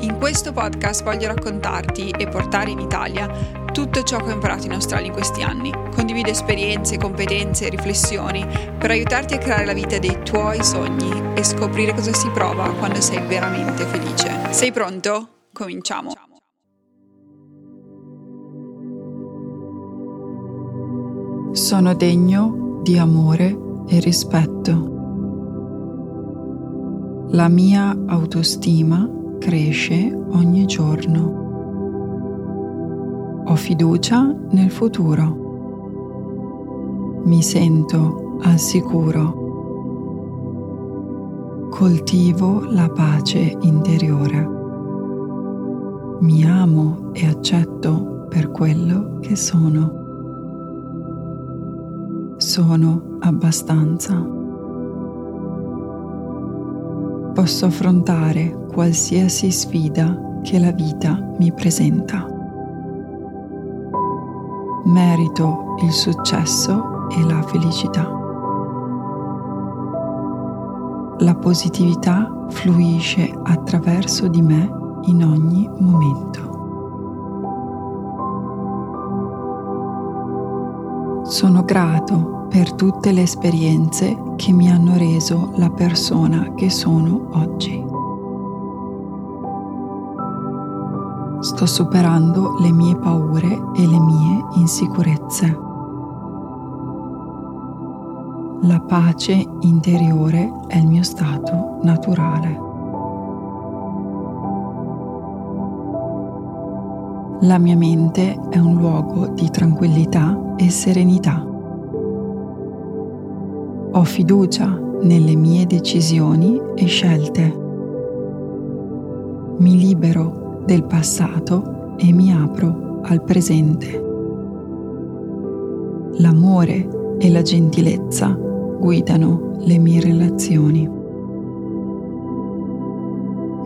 In questo podcast voglio raccontarti e portare in Italia tutto ciò che ho imparato in Australia in questi anni. Condivido esperienze, competenze e riflessioni per aiutarti a creare la vita dei tuoi sogni e scoprire cosa si prova quando sei veramente felice. Sei pronto? Cominciamo. Sono degno di amore e rispetto. La mia autostima cresce ogni giorno. Ho fiducia nel futuro. Mi sento al sicuro. Coltivo la pace interiore. Mi amo e accetto per quello che sono. Sono abbastanza. Posso affrontare qualsiasi sfida che la vita mi presenta merito il successo e la felicità. La positività fluisce attraverso di me in ogni momento. Sono grato per tutte le esperienze che mi hanno reso la persona che sono oggi. Sto superando le mie paure e le mie insicurezze. La pace interiore è il mio stato naturale. La mia mente è un luogo di tranquillità e serenità. Ho fiducia nelle mie decisioni e scelte. Mi libero del passato e mi apro al presente. L'amore e la gentilezza guidano le mie relazioni.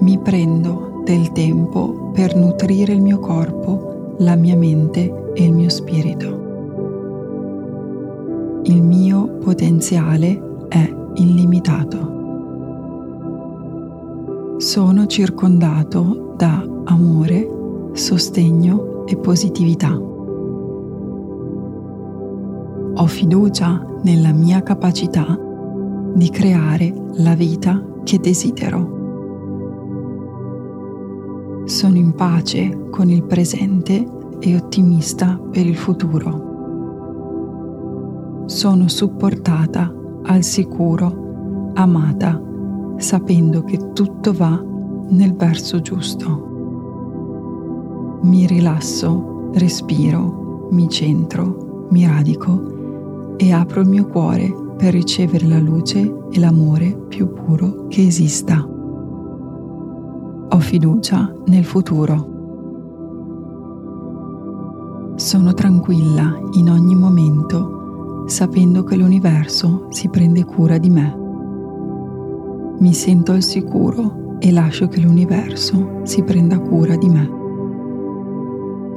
Mi prendo del tempo per nutrire il mio corpo, la mia mente e il mio spirito. Il mio potenziale è illimitato. Sono circondato da amore, sostegno e positività. Ho fiducia nella mia capacità di creare la vita che desidero. Sono in pace con il presente e ottimista per il futuro. Sono supportata al sicuro, amata, sapendo che tutto va nel verso giusto mi rilasso, respiro, mi centro, mi radico e apro il mio cuore per ricevere la luce e l'amore più puro che esista. Ho fiducia nel futuro. Sono tranquilla in ogni momento sapendo che l'universo si prende cura di me. Mi sento al sicuro e lascio che l'universo si prenda cura di me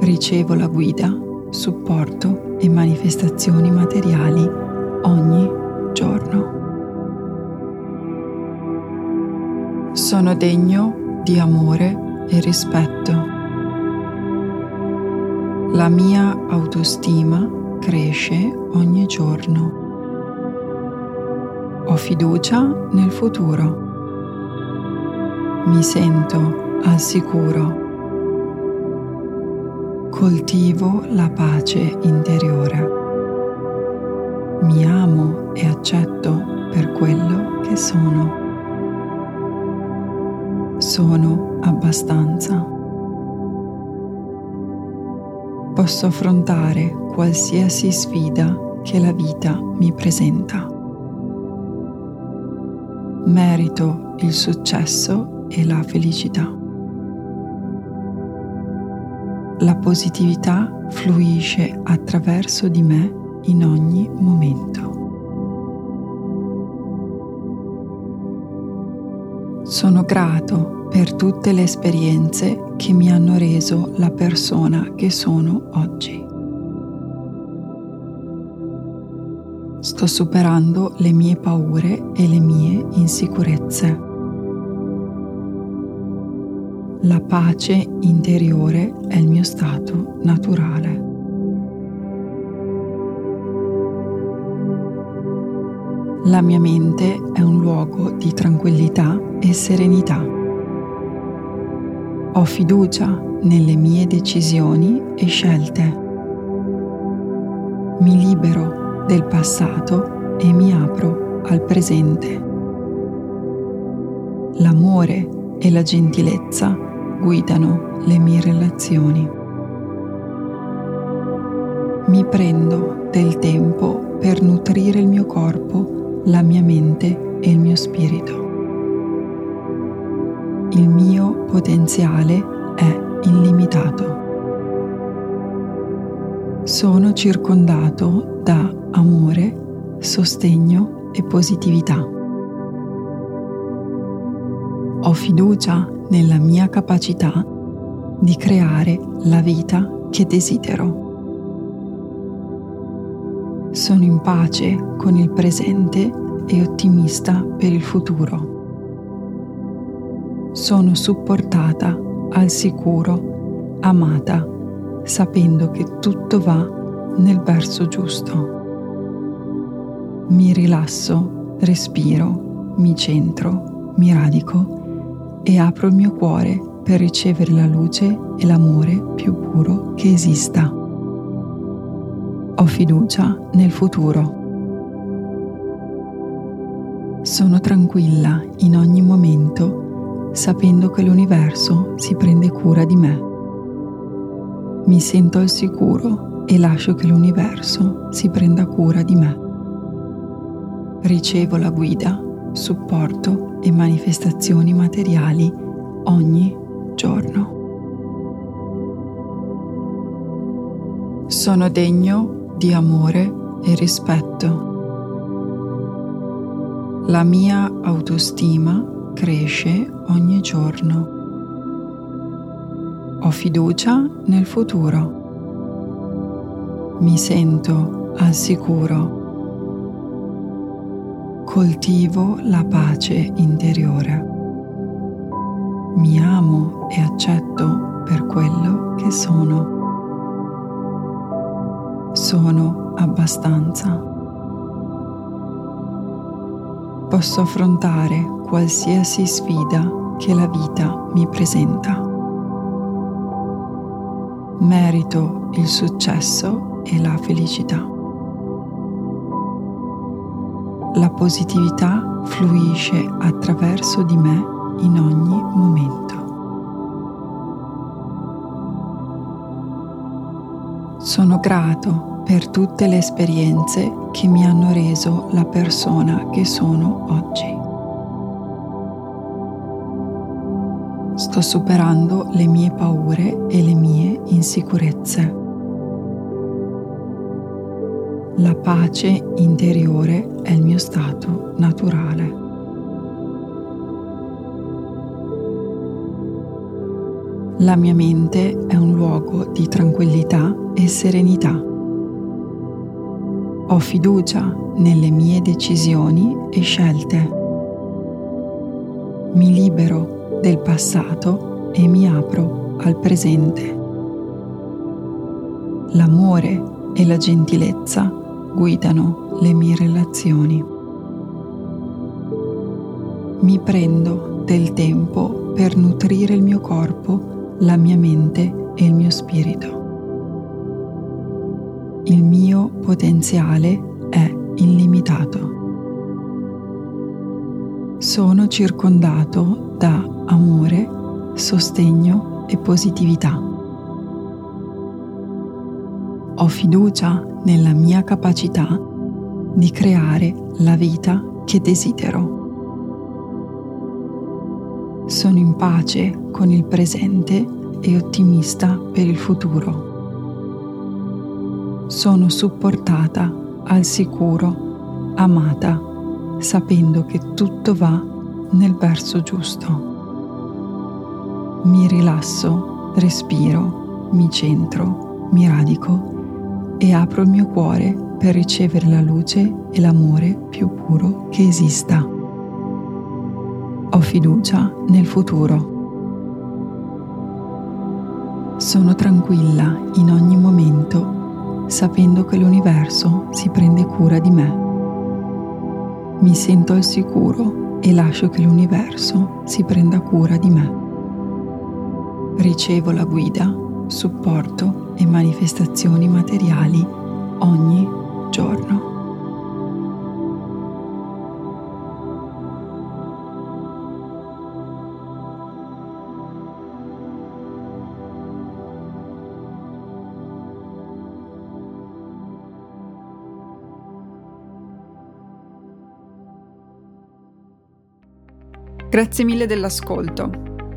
ricevo la guida, supporto e manifestazioni materiali ogni giorno. Sono degno di amore e rispetto. La mia autostima cresce ogni giorno. Ho fiducia nel futuro. Mi sento al sicuro coltivo la pace interiore. Mi amo e accetto per quello che sono. Sono abbastanza. Posso affrontare qualsiasi sfida che la vita mi presenta merito il successo e la felicità. La positività fluisce attraverso di me in ogni momento. Sono grato per tutte le esperienze che mi hanno reso la persona che sono oggi. Sto superando le mie paure e le mie insicurezze. La pace interiore è il mio stato naturale. La mia mente è un luogo di tranquillità e serenità. Ho fiducia nelle mie decisioni e scelte. Mi libero del passato e mi apro al presente. L'amore e la gentilezza guidano le mie relazioni. Mi prendo del tempo per nutrire il mio corpo la mia mente e il mio spirito. Il mio potenziale è illimitato. Sono circondato da amore, sostegno e positività. Ho fiducia nella mia capacità di creare la vita che desidero sono in pace con il presente e ottimista per il futuro. Sono supportata al sicuro, amata, sapendo che tutto va nel verso giusto. Mi rilasso, respiro, mi centro, mi radico e apro il mio cuore per ricevere la luce e l'amore più puro che esista. Ho fiducia nel futuro. Sono tranquilla in ogni momento sapendo che l'universo si prende cura di me. Mi sento al sicuro e lascio che l'universo si prenda cura di me. Ricevo la guida, supporto e manifestazioni materiali ogni giorno. Sono degno di amore e rispetto. La mia autostima cresce ogni giorno. Ho fiducia nel futuro. Mi sento al sicuro. Coltivo la pace interiore. Mi amo e accetto per quello che sono sono abbastanza. Posso affrontare qualsiasi sfida che la vita mi presenta. Merito il successo e la felicità. La positività fluisce attraverso di me in ogni momento. Sono grato per tutte le esperienze che mi hanno reso la persona che sono oggi. Sto superando le mie paure e le mie insicurezze. La pace interiore è il mio stato naturale. La mia mente è un luogo di tranquillità e serenità. Ho fiducia nelle mie decisioni e scelte. Mi libero del passato e mi apro al presente. L'amore e la gentilezza guidano le mie relazioni. Mi prendo del tempo per nutrire il mio corpo la mia mente e il mio spirito. Il mio potenziale è illimitato. Sono circondato da amore, sostegno e positività. Ho fiducia nella mia capacità di creare la vita che desidero sono in pace con il presente e ottimista per il futuro. Sono supportata al sicuro, amata, sapendo che tutto va nel verso giusto. Mi rilasso, respiro, mi centro, mi radico e apro il mio cuore per ricevere la luce e l'amore più puro che esista. Ho fiducia nel futuro. Sono tranquilla in ogni momento, sapendo che l'universo si prende cura di me. Mi sento al sicuro e lascio che l'universo si prenda cura di me. Ricevo la guida, supporto e manifestazioni materiali ogni giorno. Grazie mille dell'ascolto.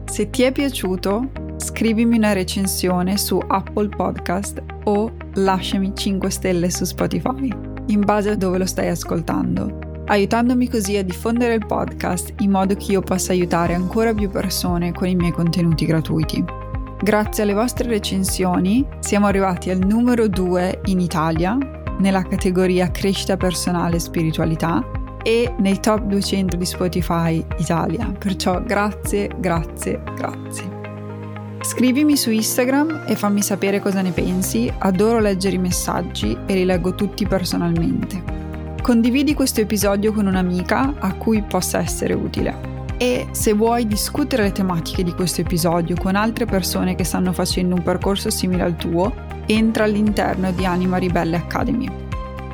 Se ti è piaciuto, scrivimi una recensione su Apple Podcast o lasciami 5 stelle su Spotify, in base a dove lo stai ascoltando, aiutandomi così a diffondere il podcast in modo che io possa aiutare ancora più persone con i miei contenuti gratuiti. Grazie alle vostre recensioni siamo arrivati al numero 2 in Italia nella categoria crescita personale e spiritualità e nei top 200 di Spotify Italia. Perciò grazie, grazie, grazie. Scrivimi su Instagram e fammi sapere cosa ne pensi, adoro leggere i messaggi e li leggo tutti personalmente. Condividi questo episodio con un'amica a cui possa essere utile. E se vuoi discutere le tematiche di questo episodio con altre persone che stanno facendo un percorso simile al tuo, entra all'interno di Anima Ribelle Academy.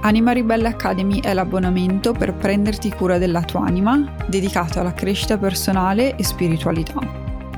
Anima Ribelle Academy è l'abbonamento per prenderti cura della tua anima, dedicato alla crescita personale e spiritualità.